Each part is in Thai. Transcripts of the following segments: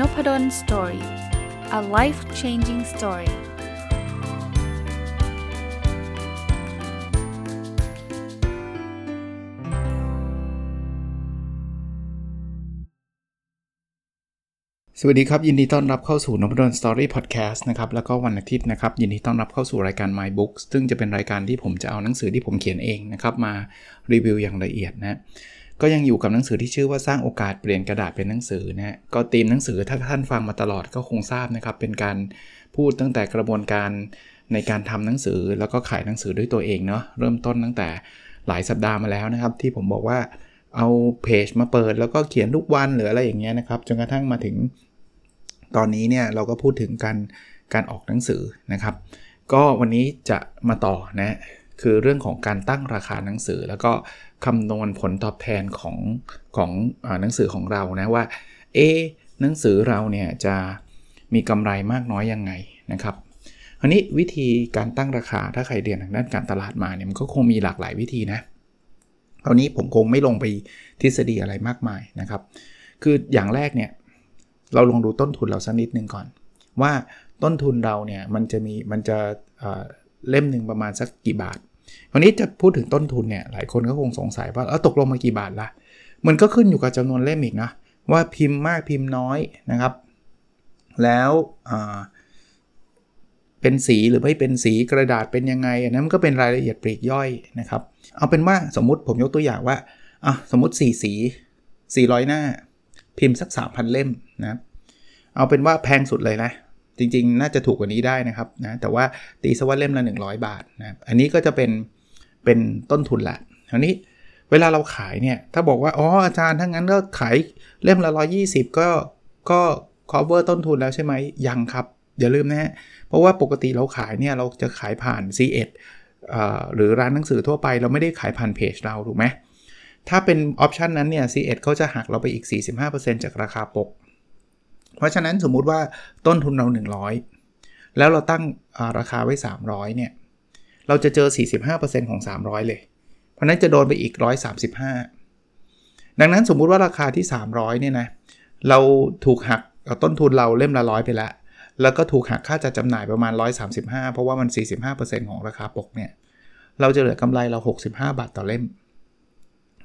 Nopadol Story a life changing story สวัสดีครับ ยินดีต้อนรับเข้าสู่นพดล Story Podcast นะครับแล้วก็วันอาทิตย์นะครับ ยินดีต้อนรับเข้าสู่รายการ My Books ซึ่งจะเป็นรายการที่ผมจะเอาหนังสือที่ผมเขียนเองนะครับ มารีวิวอย่างละเอียดนะ ก็ยังอยู่กับหนังสือที่ชื่อว่าสร้างโอกาสเปลี่ยนกระดาษเป็นหนังสือนะ ก็ตีมหนังสือถ้าท่านฟังมาตลอดก็คงทราบนะครับ เป็นการพูดตั้งแต่กระบวนการในการทำหนังสือแล้วก็ขายหนังสือด้วยตัวเองเนาะเริ่มต้นตั้งแต่หลายสัปดาห์มาแล้วนะครับ ที่ผมบอกว่าเอาเพจมาเปิดแล้วก็เขียนทุกวันหรืออะไรอย่างเงี้ยนะครับจนกระทั่งมาถึงตอนนี้เนี่ยเราก็พูดถึงการการออกหนังสือนะครับ ก็วันนี้จะมาต่อนะ คือเรื่องของการตั้งราคาหนังสือ แล้วก็คำนวณผลตอบแทนของของอหนังสือของเรานะว่าเอหนังสือเราเนี่ยจะมีกำไรมากน้อยยังไงนะครับคราวนี้วิธีการตั้งราคาถ้าใครเรียนทางด้านการตลาดมาเนี่ยมันก็คงมีหลากหลายวิธีนะคราวนี้ผมคงไม่ลงไปทฤษฎีอะไรมากมายนะครับ คืออย่างแรกเนี่ยเราลองดูต้นทุนเราสักนิดนึงก่อน ว่าต้นทุนเราเนี่ยมันจะมีมันจะเล่มหนึ่งประมาณสักกี่บาท วันนี้จะพูดถึงต้นทุนเนี่ยหลายคนก็คงสงสัยว่าเออตกลงมากี่บาทละมันก็ขึ้นอยู่กับจำนวนเล่มอีกนะว่าพิมพ์มากพิมพ์น้อยนะครับ แล้วเป็นสีหรือไม่เป็นสีกระดาษเป็นยังไงอันนั้นมันก็เป็นรายละเอียดปลีกย่อยนะครับ เอาเป็นว่าสมมุติผมยกตัวอย่างว่าอะสมมติ 4 สี 400 หน้า พิมพ์สัก 3,000 เล่มนะเอาเป็นว่าแพงสุดเลยนะ จริงๆ น่าจะถูกกว่านี้ได้นะครับนะแต่ว่าตีสวัสดเล่มละ 100 บาทนะอันนี้ก็จะเป็นเป็นต้นทุนแหละคราวนี้เวลาเราขายเนี่ยถ้าบอกว่าอ๋ออาจารย์ถ้างั้นก็ขายเล่มละ 120 ก็ก็ cover ต้นทุนแล้วใช่ไหมยังครับอย่าลืมนะฮะเพราะว่าปกติเราขายเนี่ยเราจะขายผ่าน C1 หรือร้านหนังสือทั่วไปเราไม่ได้ขายผ่านเพจเราถูกไหมถ้าเป็นออปชันนั้นเนี่ย C1 เขาจะหักเราไปอีก 45%จากราคาปก เพราะฉะนั้นสมมุติว่าต้นทุนเรา 100 แล้วเราตั้งราคาไว้ 300 เนี่ย เราจะเจอ 45%ของ 300 เลย เพราะนั้นจะโดนไปอีก 135 ดังนั้นสมมุติว่าราคาที่ 300 เนี่ยนะ เราถูกหักต้นทุนเราเล่มละร้อยไปแล้ว แล้วก็ถูกหักค่าจัดจำหน่ายประมาณ 135 เพราะว่ามัน 45%ของราคาปกเนี่ย เราจะเหลือกำไรเรา 65 บาทต่อเล่ม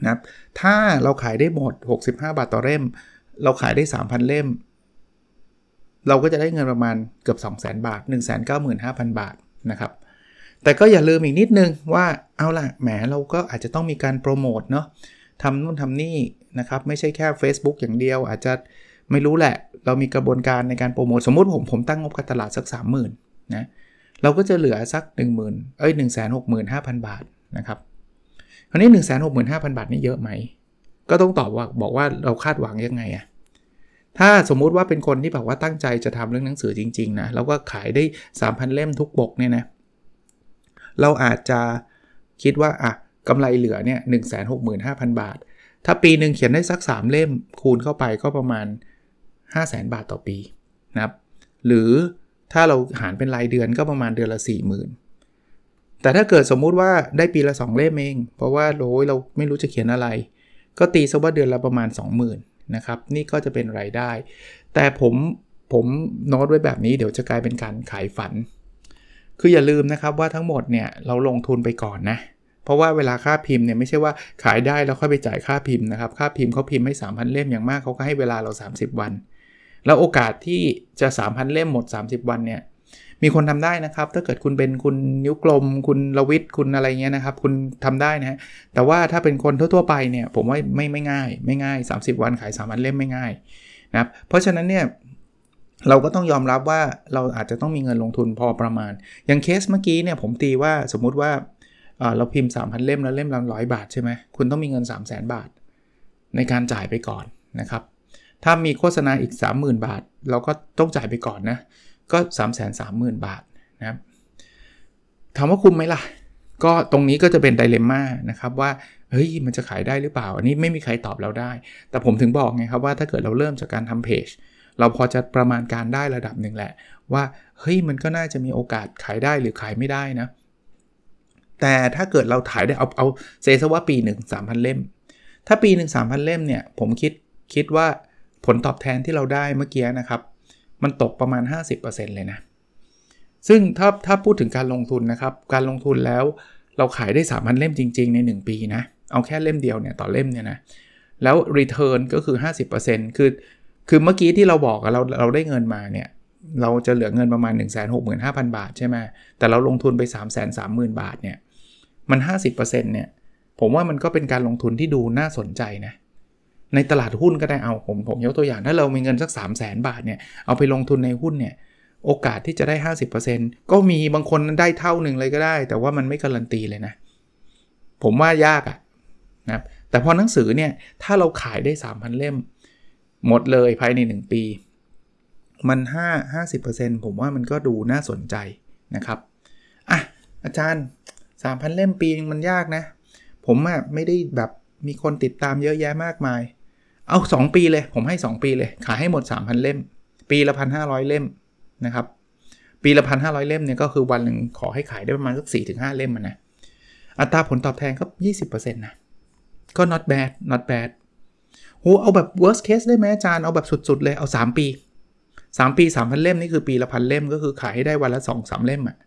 นะถ้าเราขายได้หมด 65 บาทต่อเล่ม เราขายได้ 3,000 เล่ม เราก็จะได้เงินประมาณเกือบ 2 0 0 0 0 0 บาท 195,000 บาทนะครับแต่ก็อย่าลืมอีกนิดนึงว่าเอาล่ะแหมเราก็อาจจะต้องมีการโปรโมทเนาะทำนู่นทำนี่นะครับไม่ใช่แค่ Facebook อย่างเดียว อาจจะไม่รู้แหละ เรามีกระบวนการในการโปรโมท สมมติผมผมตั้งงบการตลาดสัก 30,000นะเราก็จะเหลือสัก 10,000เอ้ย165,000 บาทนะครับคราวนี้ 165,000 บาทนี่เยอะไหม ก็ต้องตอบว่าบอกว่าเราคาดหวังยังไงอะ ถ้าสมมุติว่าเป็นคนที่แบบว่าตั้งใจจะทำเรื่องหนังสือจริง ๆ นะ แล้วก็ขายได้ 3,000 เล่มทุกปกเนี่ยนะ เราอาจจะคิดว่า อะกำไรเหลือเนี่ยหนึ่งแสนหกหมื่นห้าพันบาท ถ้าปีหนึ่งเขียนได้สัก 3 เล่มคูณเข้าไปก็ประมาณ 5 0 0แสนบาทต่อปีนะครับ หรือถ้าเราหารเป็นรายเดือนก็ประมาณเดือนละ 40,000 แต่ถ้าเกิดสมมุติว่าได้ปีละ 2 เล่มเอง เพราะว่าโอ้ยเราไม่รู้จะเขียนอะไร ก็ตีซะว่าเดือนละประมาณ 20,000 นะครับ นี่ก็จะเป็นรายได้ แต่ผมผมโน้ตไว้แบบนี้เดี๋ยวจะกลายเป็นการขายฝัน คืออย่าลืมนะครับว่าทั้งหมดเนี่ยเราลงทุนไปก่อนนะ เพราะว่าเวลาค่าพิมพ์เนี่ยไม่ใช่ว่าขายได้แล้วค่อยไปจ่ายค่าพิมพ์นะครับ ค่าพิมพ์เขาพิมพ์ให้3,000 เล่มอย่างมากเขาก็ให้เวลาเรา 30 วัน แล้วโอกาสที่จะ 3,000 เล่มหมด 30 วันเนี่ย มีคนทำได้นะครับ ถ้าเกิดคุณเป็นคุณนิ้วกลม คุณละวิทคุณอะไรเงี้ยนะครับ คุณทำได้นะแต่ว่าถ้าเป็นคนทั่วๆไปเนี่ย ผมว่าไม่ไม่ง่าย ไม่ง่าย 30 วันขาย3วันเล่มไม่ง่ายนะครับ เพราะฉะนั้นเนี่ยเราก็ต้องยอมรับว่าเราอาจจะต้องมีเงินลงทุนพอประมาณ อย่างเคสเมื่อกี้เนี่ยผมตีว่าสมมุติว่าเราพิมพ์ 3,000 เล่มแล้วเล่มละร้อยบาทใช่ไหมคุณต้องมีเงิน 3 0 0 0 0 0 บาท ในการจ่ายไปก่อนนะครับ ถ้ามีโฆษณาอีก 30,000 บาท เราก็ต้องจ่ายไปก่อนนะ ก็ 3 3 0 0 0 0 บาทนะครับถามว่าคุ้มไหมล่ะ ก็ตรงนี้ก็จะเป็นไดเลม่านะครับว่าเฮ้ยมันจะขายได้หรือเปล่า อันนี้ไม่มีใครตอบเราได้ แต่ผมถึงบอกไงครับว่าถ้าเกิดเราเริ่มจากการทำเพจเราพอจะประมาณการได้ระดับหนึ่งแหละ ว่าเฮ้ยมันก็น่าจะมีโอกาสขายได้หรือขายไม่ได้นะ แต่ถ้าเกิดเราถ่ายได้เอาเอาเซซะว่าปีหนึ่งสามพันเล่ม ถ้าปีหนึ่งสามพันเล่มเนี่ยผมคิดคิดว่าผลตอบแทนที่เราได้เมื่อกี้นะครับ มันตกประมาณ 50%เลยนะ ซึ่งถ้าถ้าพูดถึงการลงทุนนะครับ การลงทุนแล้วเราขายได้3,000เล่มจริง ๆ ใน 1 ปีนะ เอาแค่เล่มเดียวเนี่ยต่อเล่มเนี่ยนะ แล้ว return ก็คือ 50%คือ คือเมื่อกี้ที่เราบอกเราเราได้เงินมาเนี่ยเราจะเหลือเงินประมาณ 1 6 5 0 0 0 บาทใช่ไหมแต่เราลงทุนไป 3 3 0 0 0 0 บาทเนี่ย มัน 50%เนี่ย ผมว่ามันก็เป็นการลงทุนที่ดูน่าสนใจนะ ในตลาดหุ้นก็ได้เอาผมผมยกตัวอย่างถ้าเรามีเงินสัก 3 0 0 0 0 0บาทเนี่ยเอาไปลงทุนในหุ้นเนี่ยโอกาสที่จะได้ 50%ก็มีบางคนได้เท่าหนึ่งเลยก็ได้ แต่ว่ามันไม่การันตีเลยนะ ผมว่ายากอะนะครับแต่พอหนังสือเนี่ยถ้าเราขายได้ 3,000 เล่ม หมดเลยภายใน 1 ปี มัน 5 50%ผมว่ามันก็ดูน่าสนใจนะครับอะอาจารย์ 3,000 เล่มปีนึงมันยากนะ ผมอะไม่ได้แบบมีคนติดตามเยอะแยะมากมาย เอา 2 ปีเลย ผมให้ 2 ปีเลย ขายให้หมด 3,000 เล่ม ปีละ 1,500 เล่มนะครับ ปีละ 1,500 เล่มเนี่ยก็คือวันหนึ่งขอให้ขายได้ประมาณสัก4-5 เล่มนะ อัตราผลตอบแทนก็ 20%นะ ก็ not bad not bad โหเอาแบบ worst case ได้ไหมอาจารย์ เอาแบบสุดๆเลย เอา 3 ปี 3 ปี 3,000 เล่ม นี่คือปีละพันเล่ม ก็คือขายให้ได้วันละ 2-3 เล่มอะ่ะ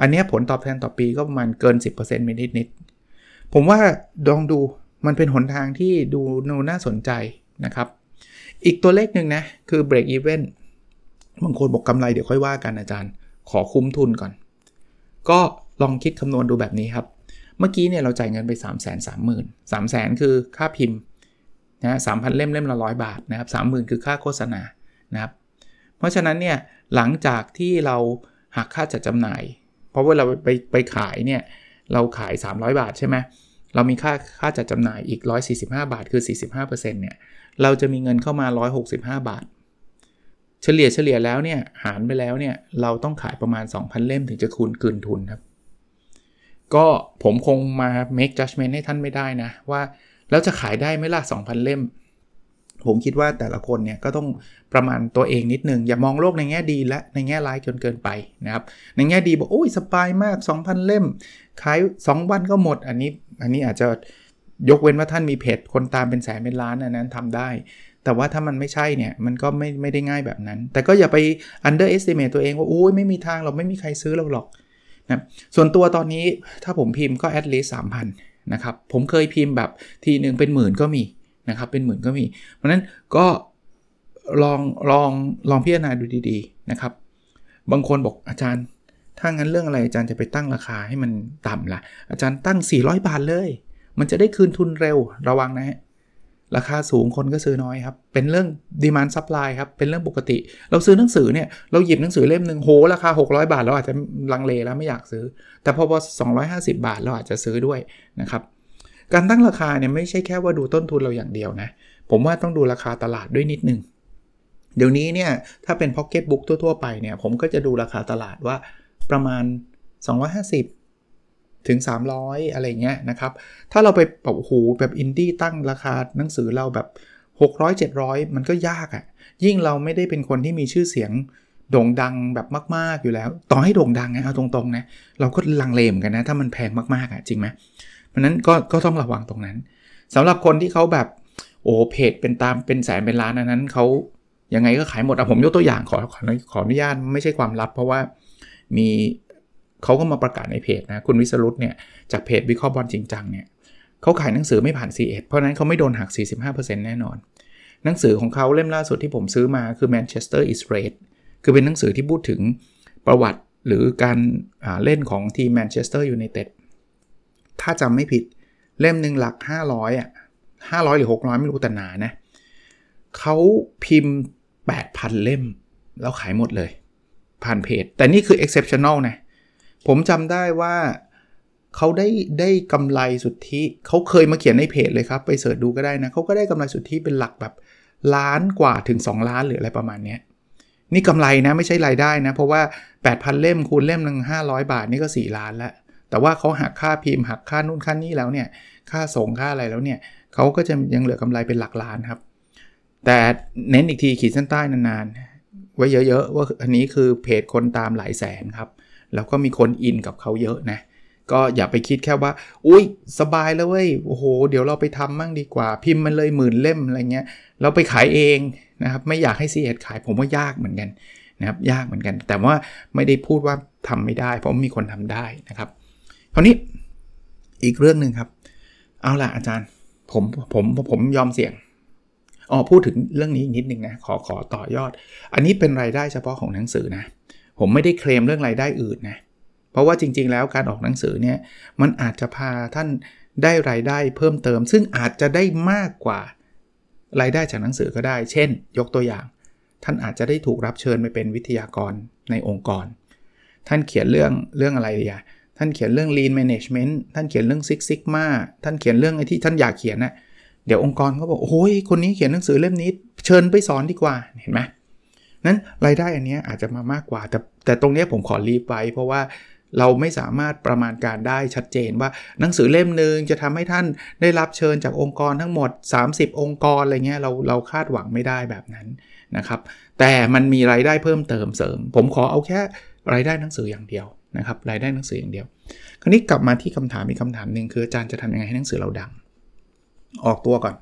อันนี้ผลตอบแทนต่อปีก็ประมาณเกิน 10%นิดนิดๆผมว่าลองดู มันเป็นหนทางที่ดูน,น่าสนใจนะครับ อีกตัวเลขหนึ่งนะ คือ break even บางคนบอกกำไรเดี๋ยวค่อยว่ากันอาจารย์ ขอคุ้มทุนก่อน ก็ลองคิดคำนวณดูแบบนี้ครับ เมื่อกี้เนี่ยเราจ่ายเงินไป 3 3 0 0 0 0 3 0 0 0 0คือค่าพิมพ์นะสามพันเล่มเล่มละร้อยบาทนะครับสามหมื่นคือค่าโฆษณานะครับ เพราะฉะนั้นเนี่ยหลังจากที่เราหักค่าจัดจำหน่าย เพราะว่าเราไปไปขายเนี่ยเราขาย 300 บาทใช่ไหม เรามีค่าค่าจัดจำหน่ายอีก 145 บาทคือ 45%เนี่ยเราจะมีเงินเข้ามา 165 บาท เฉลี่ยเฉลี่ยแล้วเนี่ยหารไปแล้วเนี่ยเราต้องขายประมาณ 2,000 เล่มถึงจะคูณคืนทุนครับ ก็ผมคงมา make judgment ให้ท่านไม่ได้นะว่าแล้วจะขายได้ไหมล่ะ 2,000 เล่ม ผมคิดว่าแต่ละคนเนี่ยก็ต้องประมาณตัวเองนิดนึง อย่ามองโลกในแง่ดีและในแง่ร้ายจนเกินไปนะครับ ในแง่ดีบอกโอ้ยสบายมาก 2,000 เล่ม ขาย 2 วันก็หมด อันนี้อันนี้อาจจะยกเว้นว่าท่านมีเพจคนตามเป็นแสนเป็นล้านอันนั้นทำได้ แต่ว่าถ้ามันไม่ใช่เนี่ย มันก็ไม่ไม่ได้ง่ายแบบนั้น แต่ก็อย่าไป underestimate ตัวเองว่าโอ้ยไม่มีทางเราไม่มีใครซื้อเราหรอกนะส่วนตัวตอนนี้ถ้าผมพิมพ์ก็ at least 3,000นะครับผมเคยพิมพ์แบบทีหนึ่งเป็นหมื่นก็มี นะครับเป็นหมื่นก็มี เพราะนั้นก็ลองลองลองพิจารณาดูดีๆนะครับ บางคนบอกอาจารย์ ถ้างั้นเรื่องอะไรอาจารย์จะไปตั้งราคาให้มันต่ำละ่ะ อาจารย์ตั้ง 400 บาทเลย มันจะได้คืนทุนเร็วระวังนะฮะราคาสูงคนก็ซื้อน้อยครับ เป็นเรื่อง demand supply ครับ เป็นเรื่องปกติ เราซื้อหนังสือเนี่ย เราหยิบหนังสือเล่มหนึ่งโห ราคา 600 บาท เราอาจจะลังเลแล้วไม่อยากซื้อ แต่พอพอ250 บาทเราอาจจะซื้อด้วยนะครับ การตั้งราคาเนี่ยไม่ใช่แค่ว่าดูต้นทุนเราอย่างเดียวนะ ผมว่าต้องดูราคาตลาดด้วยนิดนึง เดี๋ยวนี้เนี่ยถ้าเป็นพ็อกเก็ตบุ๊กทั่วๆไปเนี่ยผมก็จะดูราคาตลาดว่าประมาณ 250 ถึง 300 อะไรเงี้ยนะครับ ถ้าเราไปแบบโอ้โหแบบอินดี้ตั้งราคาหนังสือเราแบบ 600 700 มันก็ยากอะ่ะ ยิ่งเราไม่ได้เป็นคนที่มีชื่อเสียงโด่งดังแบบมาก ๆ อยู่แล้ว ต่อให้โด่งดังนะเอาตรงๆนะเราก็ลังเลมกันนะ ถ้ามันแพงมากๆอะ่ะจริงไหม เพราะนั้นก็ก็ต้องระวังตรงนั้นสำหรับคนที่เขาแบบโอ้เพจเป็นตามเป็นแสนเป็นล้านอันนั้นเขายังไงก็ขายหมดอะผมยกตัวอย่างขอขอขออนุญาตไม่ใช่ความลับ เพราะว่ามีเขาก็มาประกาศในเพจนะคุณวิสรุตเนี่ยจากเพจวิเคราะห์บอลจริงจังเนี่ยเขาขายหนังสือไม่ผ่าน c 1เพราะนั้นเขาไม่โดนหัก 45%แน่นอน หนังสือของเขาเล่มล่าสุดที่ผมซื้อมาคือ Manchester is Red คือเป็นหนังสือที่พูดถึงประวัติหรือการเล่นของทีมแมนเชสเตอร์ยูไนเต็ด ถ้าจำไม่ผิดเล่มหนึ่งหลัก 500อะ500 หรือ 600 ไม่รู้แต่หนานะเขาพิมพ์ 8,000 เล่ม แล้วขายหมดเลย ผ่านเพจ แต่นี่คือ exceptional นะ ผมจำได้ว่าเขาได้ได้กำไรสุทธิเขาเคยมาเขียนในเพจเลยครับ ไปเสิร์ชดูก็ได้นะเขาก็ได้กำไรสุทธิเป็นหลักแบบล้านกว่าถึง 2 ล้านหรืออะไรประมาณนี้นี่กำไรนะไม่ใช่รายได้นะ เพราะว่า 8,000 เล่มคูณเล่มหนึ่ง500 บาทนี่ก็ 4 ล้านแล้ว แต่ว่าเขาหักค่าพิมพ์หักค่านู่นค่านี่แล้วเนี่ยค่าส่งค่าอะไรแล้วเนี่ยเขาก็จะยังเหลือกำไรเป็นหลักล้านครับ แต่เน้นอีกทีขีดเส้นใต้นานๆ ไว้เยอะๆ ว่าอันนี้คือเพจคนตามหลายแสนครับ แล้วก็มีคนอินกับเขาเยอะนะก็อย่าไปคิดแค่ว่า อุ้ยสบายแล้วเว้ย โอ้โห เดี๋ยวเราไปทำมั่งดีกว่า พิมพ์มันเลยหมื่นเล่มอะไรเงี้ย เราไปขายเองนะครับ ไม่อยากให้ c ีเอขายผมว่ายากเหมือนกันนะครับ ยากเหมือนกัน แต่ว่าไม่ได้พูดว่าทำไม่ได้ เพราะมีคนทำได้นะครับ คราวนี้อีกเรื่องหนึ่งครับ เอาล่ะอาจารย์ ผมผมผมยอมเสี่ยงอ๋อพูดถึงเรื่องนี้อีกนิดนึงนะขอขอต่อยอด อันนี้เป็นรายได้เฉพาะของหนังสือนะ ผมไม่ได้เคลมเรื่องรายได้อื่นนะเพราะว่าจริง ๆ แล้วการออกหนังสือเนี่ยมันอาจจะพาท่านได้รายได้เพิ่มเติม ซึ่งอาจจะได้มากกว่ารายได้จากหนังสือก็ได้ เช่น ยกตัวอย่าง ท่านอาจจะได้ถูกรับเชิญไปเป็นวิทยากรในองค์กร ท่านเขียนเรื่องเรื่องอะไรดีอะ ท่านเขียนเรื่อง lean management ท่านเขียนเรื่อง Six Sigma ท่านเขียนเรื่องไอ้ที่ท่านอยากเขียนนะ่ะเดี๋ยวองค์กรเขาบอกโอ้ยคนนี้เขียนหนังสือเล่มนี้ เชิญไปสอนดีกว่าเห็นไหมนั้นรายได้อันนี้อาจจะมามากกว่า แต่แต่ตรงนี้ผมขอรีบไว้ เพราะว่าเราไม่สามารถประมาณการได้ชัดเจนว่าหนังสือเล่มหนึ่งจะทำให้ท่านได้รับเชิญจากองค์กรทั้งหมด 30 องค์กรอะไรเงี้ยเราเราคาดหวังไม่ได้แบบนั้นนะครับ แต่มันมีรายได้เพิ่มเติมเสริม ผมขอเอาแค่รายได้หนังสืออย่างเดียว นะครับรายได้หนังสืออย่างเดียว คราวนี้กลับมาที่คำถามอีกคำถามหนึ่งคืออาจารย์จะทำยังไงให้หนังสือเราดัง ออกตัวก่อน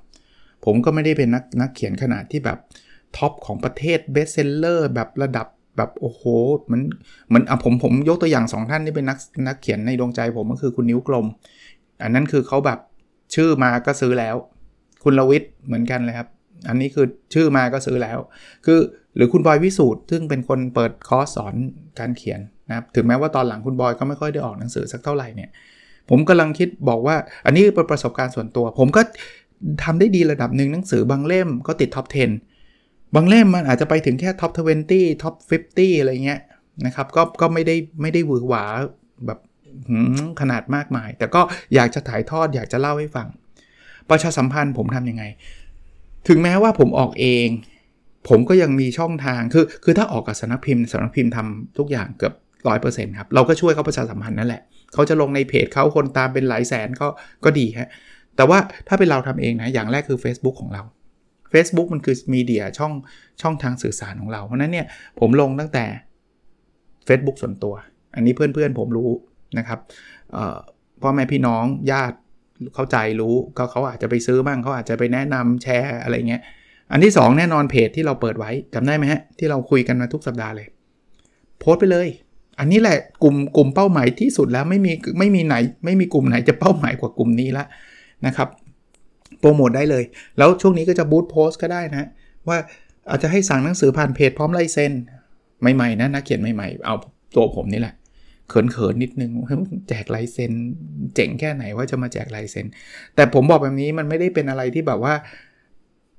ผมก็ไม่ได้เป็นนักนักเขียนขนาดที่แบบ top ของประเทศ bestseller แบบระดับแบบโอ้โหเหมือนเหมือนอะผมผมยกตัวอย่าง 2 ท่านที่เป็นนักนักเขียนในดวงใจผมก็คือคุณนิ้วกลม อันนั้นคือเขาแบบชื่อมาก็ซื้อแล้ว คุณลวิทย์เหมือนกันเลยครับ อันนี้คือชื่อมาก็ซื้อแล้ว คือหรือคุณบอยวิสูตรซึ่งเป็นคนเปิดคอร์สสอนการเขียน นะครับถึงแม้ว่าตอนหลังคุณบอยก็ไม่ค่อยได้ออกหนังสือสักเท่าไหร่เนี่ยผมกำลังคิดบอกว่า อันนี้เป็นประสบการณ์ส่วนตัว ผมก็ทำได้ดีระดับหนึ่งหนังสือบางเล่มก็ติด top 10 บางเล่มมันอาจจะไปถึงแค่ top 20 top 50 อะไรเงี้ยนะครับก็ก็ไม่ได้ไม่ได้หวือหวาแบบขนาดมากมาย แต่ก็อยากจะถ่ายทอดอยากจะเล่าให้ฟัง ประชาสัมพันธ์ผมทำยังไง ถึงแม้ว่าผมออกเอง ผมก็ยังมีช่องทางคือคือถ้าออกกับสำนักพิมพ์สำนักพิมพ์ทำทุกอย่างเกือบ ร้อยเปอร์เซ็นต์ครับ เราก็ช่วยเขาประชาสัมพันธ์นั่นแหละ เขาจะลงในเพจเขาคนตามเป็นหลายแสนก็ก็ดีฮะ แต่ว่าถ้าเป็นเราทำเองนะ อย่างแรกคือ Facebook ของเรา Facebook มันคือมีเดียช่องช่องทางสื่อสารของเรา เพราะนั้นเนี่ยผมลงตั้งแต่ Facebook ส่วนตัว อันนี้เพื่อนๆผมรู้นะครับพ่อแม่พี่น้องญาติเข้าใจรู้ก็เขาอาจจะไปซื้อบ้างเขาอาจจะไปแนะนำแชร์อะไรเงี้ย อันที่ 2 แน่นอนเพจที่เราเปิดไว้จำได้ไหมฮะที่เราคุยกันมาทุกสัปดาห์เลย โพสต์ไปเลย อันนี้แหละกลุ่มกลุ่มเป้าหมายที่สุดแล้วไม่มีไม่มีไหน ไม่มีกลุ่มไหนจะเป้าหมายกว่ากลุ่มนี้ละนะครับโปรโมทได้เลย แล้วช่วงนี้ก็จะบูตโพสก็ได้นะ ว่าอาจจะให้สั่งหนังสือผ่านเพจพร้อมลายเซ็นใหม่ๆนะนักเขียนใหม่ๆ เอาตัวผมนี่แหละเขินๆนิดนึงแจกลายเซ็นเจ๋งแค่ไหนว่าจะมาแจกลายเซ็นแต่ผมบอกแบบนี้มันไม่ได้เป็นอะไรที่แบบว่า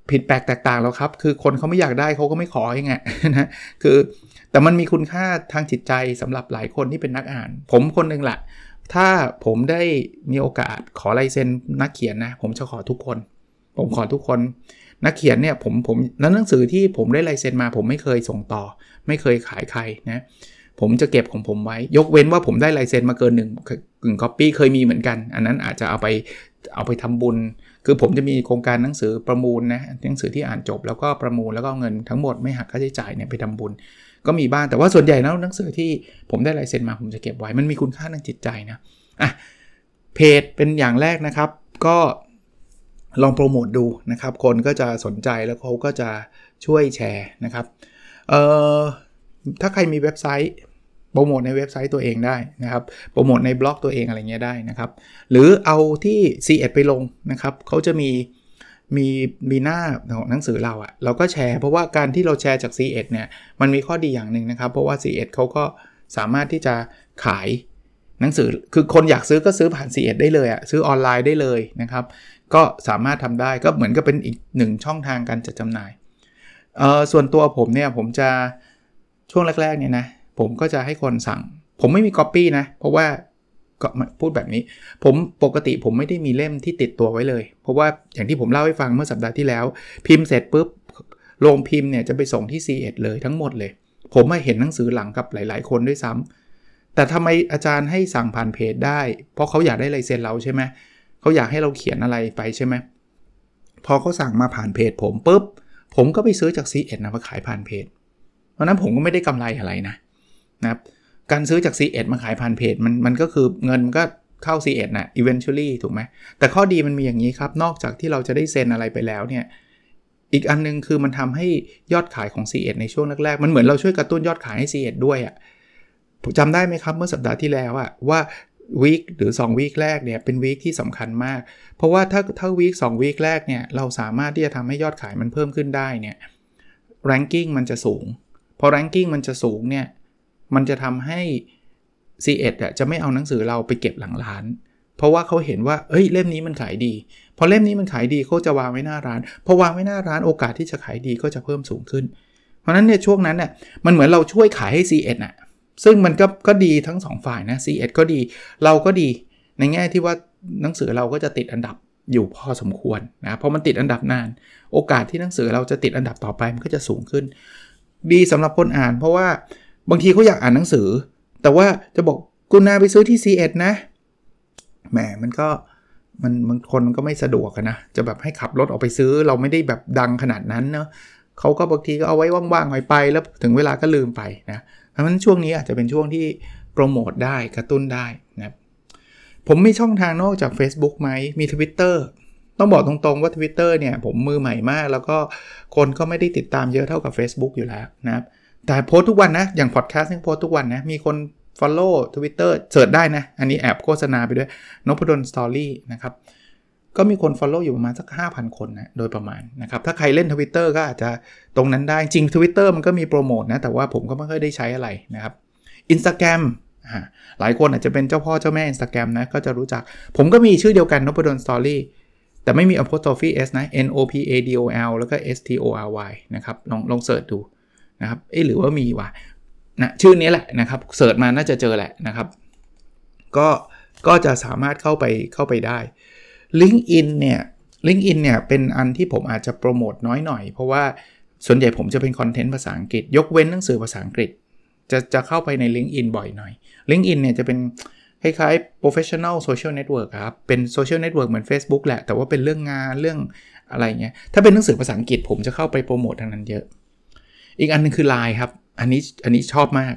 ผิดแปลกแตกต่างแล้วครับ คือคนเขาไม่อยากได้เขาก็ไม่ขอเองไงนะคือ แต่มันมีคุณค่าทางจิตใจสำหรับหลายคนที่เป็นนักอ่าน ผมคนหนึ่งแหละ ถ้าผมได้มีโอกาสขอลายเซ็นนักเขียนนะ ผมจะขอทุกคน ผมขอทุกคนนักเขียนเนี่ยผมผมนั้นหนังสือที่ผมได้ลายเซ็นมา ผมไม่เคยส่งต่อ ไม่เคยขายใครนะผมจะเก็บของผมไว้ ยกเว้นว่าผมได้ลายเซ็นมาเกินหนึ่งกึ่งก๊อปปี้เคยมีเหมือนกัน อันนั้นอาจจะเอาไปเอาไปทำบุญ คือผมจะมีโครงการหนังสือประมูลนะหนังสือที่อ่านจบแล้วก็ประมูลแล้วก็เงินทั้งหมดไม่หักค่าใช้จ่ายเนี่ยไปทำบุญ ก็มีบ้างแต่ว่าส่วนใหญ่แล้วหนังสือที่ผมได้ลายเซ็นมาผมจะเก็บไว้มันมีคุณค่าทางจิตใจนะอะเพจเป็นอย่างแรกนะครับ ก็ลองโปรโมทดูนะครับ คนก็จะสนใจแล้วเขาก็จะช่วยแชร์นะครับเอ่อถ้าใครมีเว็บไซต์โปรโมทในเว็บไซต์ตัวเองได้นะครับโปรโมทในบล็อกตัวเองอะไรเงี้ยได้นะครับ หรือเอาที่ c ีเอ็ดไปลงนะครับเขาจะมี มีมีหน้าของหนังสือเราอะเราก็แชร์เพราะว่าการที่เราแชร์จาก c ีเอ็ดเนี่ยมันมีข้อดีอย่างหนึ่งนะครับ เพราะว่า c ีเอ็ดเขาก็สามารถที่จะขายหนังสือคือคนอยากซื้อก็ซื้อผ่าน c ีเอ็ดได้เลยอะซื้อออนไลน์ได้เลยนะครับ ก็สามารถทำได้ก็เหมือนกับเป็นอีกหนึ่งช่องทางการจัดจำหน่ายเอ่อส่วนตัวผมเนี่ยผมจะช่วงแรกๆเนี่ยนะผมก็จะให้คนสั่ง ผมไม่มีก๊อปปี้นะเพราะว่า ก็พูดแบบนี้ ผมปกติผมไม่ได้มีเล่มที่ติดตัวไว้เลย เพราะว่าอย่างที่ผมเล่าให้ฟังเมื่อสัปดาห์ที่แล้ว พิมพ์เสร็จปุ๊บโรงพิมพ์เนี่ยจะไปส่งที่ c ีเเลยทั้งหมดเลย ผมมาเห็นหนังสือหลังกับหลาย ๆ คนด้วยซ้ำแต่ทำไมอาจารย์ให้สั่งผ่านเพจได้ เพราะเขาอยากได้ลายเซ็นเราใช่ไหมเขาอยากให้เราเขียนอะไรไปใช่ไหมพอเขาสั่งมาผ่านเพจผมปุ๊บผมก็ไปซื้อจาก c ีเอ็ดนะมาขายผ่านเพจ เพราะนั้นผมก็ไม่ได้กำไรอะไรนะนะครับ การซื้อจาก C1 มาขายผ่านเพจมันมันก็คือเงินมันก็เข้า C1 นะ eventually ถูกไหมแต่ข้อดีมันมีอย่างนี้ครับ นอกจากที่เราจะได้เซ็นอะไรไปแล้วเนี่ยอีกอันนึงคือมันทำให้ยอดขายของ C1 ในช่วงแรกๆ มันเหมือนเราช่วยกระตุ้นยอดขายให้ C1 ด้วยอะ่ะจำได้ไหมครับเมื่อสัปดาห์ที่แล้วอะว่าวีคหรือ2วีคแรกเนี่ยเป็นวีคที่สำคัญมาก เพราะว่าถ้าถ้าวีคสวีคแรกเนี่ยเราสามารถที่จะทำให้ยอดขายมันเพิ่มขึ้นได้เนี่ย ranking มันจะสูง พอ ranking มันจะสูงเนี่ย มันจะทำให้ C1 อะจะไม่เอาหนังสือเราไปเก็บหลังร้าน เพราะว่าเขาเห็นว่าเอ้ยเล่มนี้มันขายดี พอเล่มนี้มันขายดีเขาจะวางไว้หน้าร้าน พอวางไว้หน้าร้านโอกาสที่จะขายดีก็จะเพิ่มสูงขึ้น เพราะนั้นเนี่ยช่วงนั้นเนี่ยมันเหมือนเราช่วยขายให้ C1 อะซึ่งมันก็ก็ดีทั้ง 2 ฝ่ายนะ C1 ก็ดี เราก็ดีในแง่ที่ว่าหนังสือเราก็จะติดอันดับอยู่พอสมควรนะเพราะมันติดอันดับนาน โอกาสที่หนังสือเราจะติดอันดับต่อไปมันก็จะสูงขึ้น ดีสำหรับคนอ่าน เพราะว่า บางทีเขาอยากอ่านหนังสือ แต่ว่าจะบอกกุณาไปซื้อที่ C1 นะแหมมันก็มันบางคนมันก็ไม่สะดวกนะ จะแบบให้ขับรถออกไปซื้อ เราไม่ได้แบบดังขนาดนั้นเนาะเขาก็บางทีก็เอาไว้ว่างๆหอยไป แล้วถึงเวลาก็ลืมไปนะเพราะฉะนั้นช่วงนี้อาจจะเป็นช่วงที่โปรโมทได้กระตุ้นได้นะผมมีช่องทางนอกจาก Facebook ไหมมี Twitter ต้องบอกตรงๆว่า Twitter เนี่ยผมมือใหม่มาก แล้วก็คนก็ไม่ได้ติดตามเยอะเท่ากับ Facebook อยู่แล้วนะครับ แต่โพสทุกวันนะ อย่างพอดแคสต์ยังโพสทุกวันนะ มีคน Follow Twitter เสิร์ชได้นะ อันนี้แอบโฆษณาไปด้วยนพดลสตอรี่นะครับ ก็มีคน Follow อยู่ประมาณสัก 5,000 คนนะโดยประมาณนะครับ ถ้าใครเล่น Twitter ก็อาจจะตรงนั้นได้ จริง Twitter มันก็มีโปรโมทนะ แต่ว่าผมก็ไม่ค่อยได้ใช้อะไรนะครับ Instagram หลายคนอาจจะเป็นเจ้าพ่อเจ้าแม่ Instagram นะ ก็จะรู้จัก ผมก็มีชื่อเดียวกันนพดลสตอรี่แต่ไม่มี apostrophe s นะ n o p a d o l แล้วก็ s t o r y นะครับลองลองเสิร์ชดู นะครับ เอ๊หรือว่ามีวะนะชื่อนี้แหละนะครับเสิร์ชมาน่าจะเจอแหละนะครับ ก็ก็จะสามารถเข้าไปเข้าไปได้ LinkedIn เนี่ย LinkedIn เนี่ยเป็นอันที่ผมอาจจะโปรโมทน้อยหน่อย เพราะว่าส่วนใหญ่ผมจะเป็นคอนเทนต์ภาษาอังกฤษ ยกเว้นหนังสือภาษาอังกฤษ จะจะเข้าไปใน LinkedIn บ่อยหน่อย LinkedIn เนี่ยจะเป็นคล้ายๆ professional social network ครับ เป็น social network เหมือน Facebook แหละ แต่ว่าเป็นเรื่องงานเรื่องอะไรเงี้ย ถ้าเป็นหนังสือภาษาอังกฤษผมจะเข้าไปโปรโมททางนั้นเยอะ อีกอันนึงคือ Line ครับ อันนี้อันนี้ชอบมาก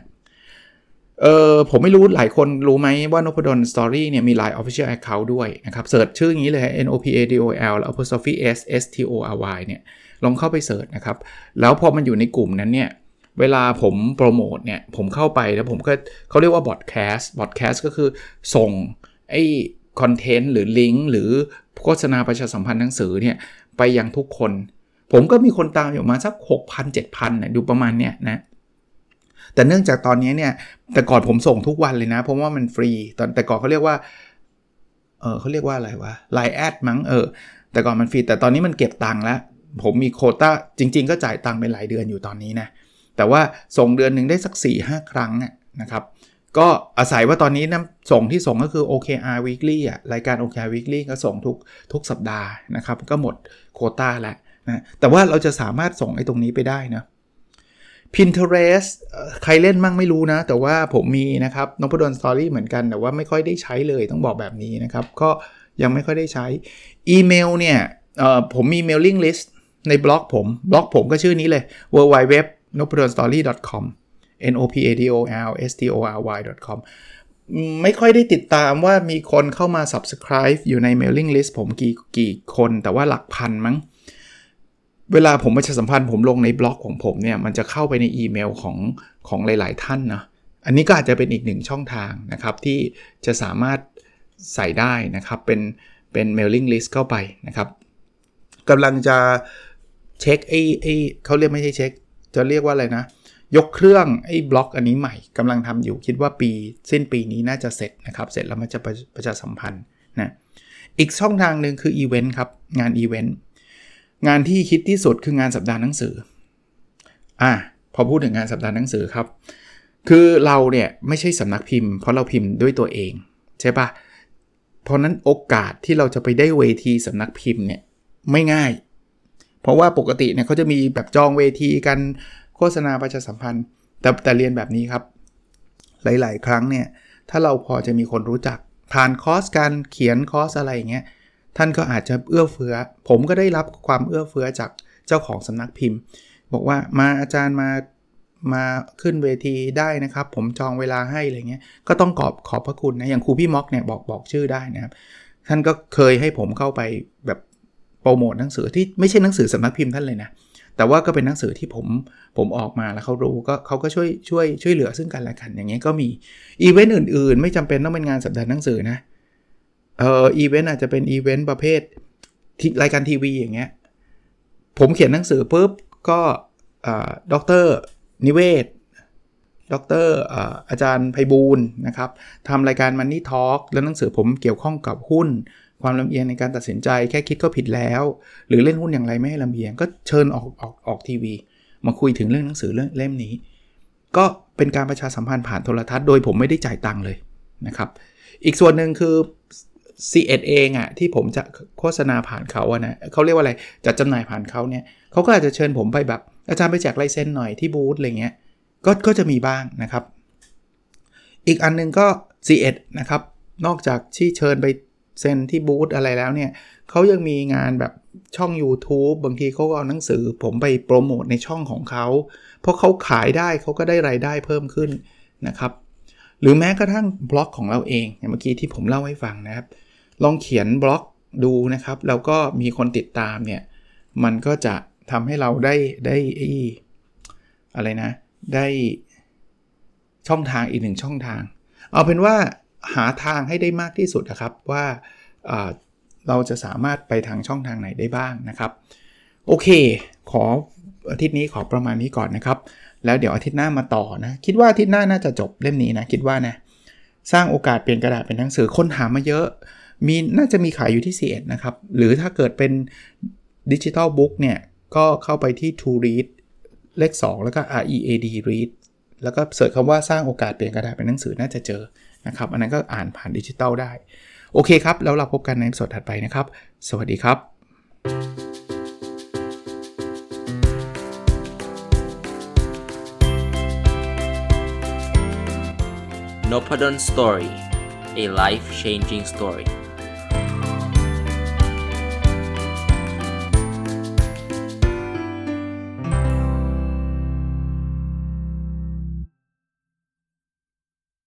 เออผมไม่รู้หลายคนรู้ไหมว่านพดลสตอรี่เนี่ยมี Line Official Account ด้วยนะครับเสิร์ชชื่ออย่างนี้เลย N O P A D O L แล้ว apostrophe S S T O R Y เนี่ยลองเข้าไปเสิร์ชนะครับ แล้วพอมันอยู่ในกลุ่มนั้นเนี่ยเวลาผมโปรโมทเนี่ยผมเข้าไปแล้วผมก็เขาเรียกว่าบอดแคสต์บอดแคสต์ก็คือส่งไอ้คอนเทนต์หรือลิงก์หรือโฆษณาประชาสัมพันธ์หนังสือเนี่ยไปยังทุกคน ผมก็มีคนตามอยู่มาสัก 6,000 7,000นะดูประมาณเนี้ยนะแต่เนื่องจากตอนนี้เนี่ยแต่ก่อนผมส่งทุกวันเลยนะ เพราะว่ามันฟรีตอนแต่ก่อนเขาเรียกว่าเออเขาเรียกว่าอะไรวะไลน์แอดมั้งเออแต่ก่อนมันฟรีแต่ตอนนี้มันเก็บตังค์แล้ว ผมมีโคต้าจริง ๆ ก็จ่ายตังค์เป็นหลายเดือนอยู่ตอนนี้นะแต่ว่าส่งเดือนหนึ่งได้สัก 4-5ครั้งนะครับก็อาศัยว่าตอนนี้นะส่งที่ส่งก็คือ OKR Weekly อะรายการ OKR Weekly ก็ส่งทุกทุกสัปดาห์นะครับ ก็หมดโคต้าแล้ว นะแต่ว่าเราจะสามารถส่งไอ้ตรงนี้ไปได้นะ Pinterest ใครเล่นมั่งไม่รู้นะ แต่ว่าผมมีนะครับนพดลสตอรี่เหมือนกัน แต่ว่าไม่ค่อยได้ใช้เลยต้องบอกแบบนี้นะครับ ก็ยังไม่ค่อยได้ใช้อีเมลเนี่ยผมมี mailing list ในบล็อกผม บล็อกผมก็ชื่อนี้เลย w w w n o p a d o l s t o r y com n o p a d o l s t o r y com ไม่ค่อยได้ติดตามว่ามีคนเข้ามา subscribe อยู่ใน mailing list ผมกี่กี่คนแต่ว่าหลักพันมั้ง เวลาผมประชาสัมพันธ์ผมลงในบล็อกของผมเนี่ยมันจะเข้าไปในอีเมลของของหลาย ๆ ท่านนะอันนี้ก็อาจจะเป็นอีกหนึ่งช่องทางนะครับที่จะสามารถใส่ได้นะครับเป็นเป็น mailing list เข้าไปนะครับกำลังจะเช็คไอ้ไอ้เขาเรียกไม่ใช่เช็ค จะเรียกว่าอะไรนะ ยกเครื่องไอ้บล็อกอันนี้ใหม่กำลังทำอยู่คิดว่าปีสิ้นปีนี้น่าจะเสร็จนะครับเสร็จแล้วมันจะประประชาสัมพันธ์นะอีกช่องทางหนึ่งคืออีเวนต์ครับงานอีเวนต์ งานที่ฮิตที่สุดคืองานสัปดาห์หนังสือ อะพอพูดถึงงานสัปดาห์หนังสือครับ คือเราเนี่ยไม่ใช่สำนักพิมพ์ เพราะเราพิมพ์ด้วยตัวเองใช่ปะเพราะนั้นโอกาสที่เราจะไปได้เวทีสำนักพิมพ์เนี่ยไม่ง่าย เพราะว่าปกติเนี่ยเขาจะมีแบบจองเวทีกันโฆษณาประชาสัมพันธ์ แต่แต่เรียนแบบนี้ครับ หลาย ๆ ครั้งเนี่ยถ้าเราพอจะมีคนรู้จักผ่านคอร์สการเขียนคอร์สอะไรอย่างเงี้ย ท่านก็อาจจะเอื้อเฟื้อ ผมก็ได้รับความเอื้อเฟื้อจากเจ้าของสำนักพิมพ์ บอกว่ามาอาจารย์มามาขึ้นเวทีได้นะครับ ผมจองเวลาให้อะไรเงี้ยก็ต้องขอบขอบพระคุณนะอย่างครูพี่ม็อกเนี่ยบอกบอกชื่อได้นะครับ ท่านก็เคยให้ผมเข้าไปแบบโปรโมทหนังสือที่ไม่ใช่หนังสือสำนักพิมพ์ท่านเลยนะแต่ว่าก็เป็นหนังสือที่ผมผมออกมาแล้วเขารู้ก็เขาก็ช่วยช่วยช่วยเหลือซึ่งกันและกันอย่างเงี้ยก็มีอีเวนต์อื่นๆ ไม่จำเป็นต้องเป็นงานสัปดาห์หนังสือนะเเอออีเวนต์อาจจะเป็นอีเวนต์ประเภทรายการทีวีอย่างเงี้ย ผมเขียนหนังสือปุ๊บก็ด็อกเตอร์นิเวศน์ด็อกเตอร์อาจารย์ไพบูลย์นะครับทำรายการ Money Talk แล้วหนังสือผมเกี่ยวข้องกับหุ้น ความลำเอียงในการตัดสินใจแค่คิดก็ผิดแล้ว หรือเล่นหุ้นอย่างไรไม่ให้ลำเอียง ก็เชิญออกออกออกทีวี มาคุยถึงเรื่องหนังสือเรื่องเล่มนี้ ก็เป็นการประชาสัมพันธ์ผ่านโทรทัศน์โดยผมไม่ได้จ่ายตังค์เลยนะครับ อีกส่วนหนึ่งคือ c ีเเองอะ่ะที่ผมจะโฆษณาผ่านเขาอะนะเขาเรียกว่าอะไรจัดจำหน่ายผ่านเขาเนี่ยเขาก็อาจจะเชิญผมไปแบบ อาจารย์ไปแจกลายเซ็นหน่อยที่บูธอะไรเงี้ยก็ก็จะมีบ้างนะครับ อีกอันนึงก็ C1 นะครับ นอกจากที่เชิญไปเซ็นที่บูธอะไรแล้วเนี่ยเขายังมีงานแบบช่อง YouTube บางทีเขาก็เอาหนังสือ ผมไปโปรโมทในช่องของเขา เพราะเขาขายได้เขาก็ได้รายได้เพิ่มขึ้นนะครับ หรือแม้กระทั่งบล็อกของเราเองอย่างเมื่อกี้ที่ผมเล่าให้ฟังนะครับ ลองเขียนบล็อกดูนะครับ แล้วก็มีคนติดตามเนี่ย มันก็จะทำให้เราได้ได้อะไรนะ ได้ช่องทางอีกหนึ่งช่องทาง เอาเป็นว่าหาทางให้ได้มากที่สุดนะครับว่าเราจะสามารถไปทางช่องทางไหนได้บ้างนะครับ โอเค ขออาทิตย์นี้ขอประมาณนี้ก่อนนะครับ แล้วเดี๋ยวอาทิตย์หน้ามาต่อนะ คิดว่าอาทิตย์หน้าน่าจะจบเล่มนี้นะ คิดว่านะ สร้างโอกาสเปลี่ยนกระดาษเป็นหนังสือค้นถามาเยอะ มีน่าจะมีขายอยู่ที่ c 1นะครับ หรือถ้าเกิดเป็นดิจิทัลบุ๊กเนี่ย ก็เข้าไปที่ To Read เลข 2 แล้วก็ read read แล้วก็เสิร์ชคำว่าสร้างโอกาสเปลี่ยนกระดาษเป็นหนังสือน่าจะเจอนะครับ อันนั้นก็อ่านผ่านดิจิตอลได้ โอเคครับ แล้วเราพบกันในสดถัดไปนะครับ สวัสดีครับ n o p a d o n Story a life changing story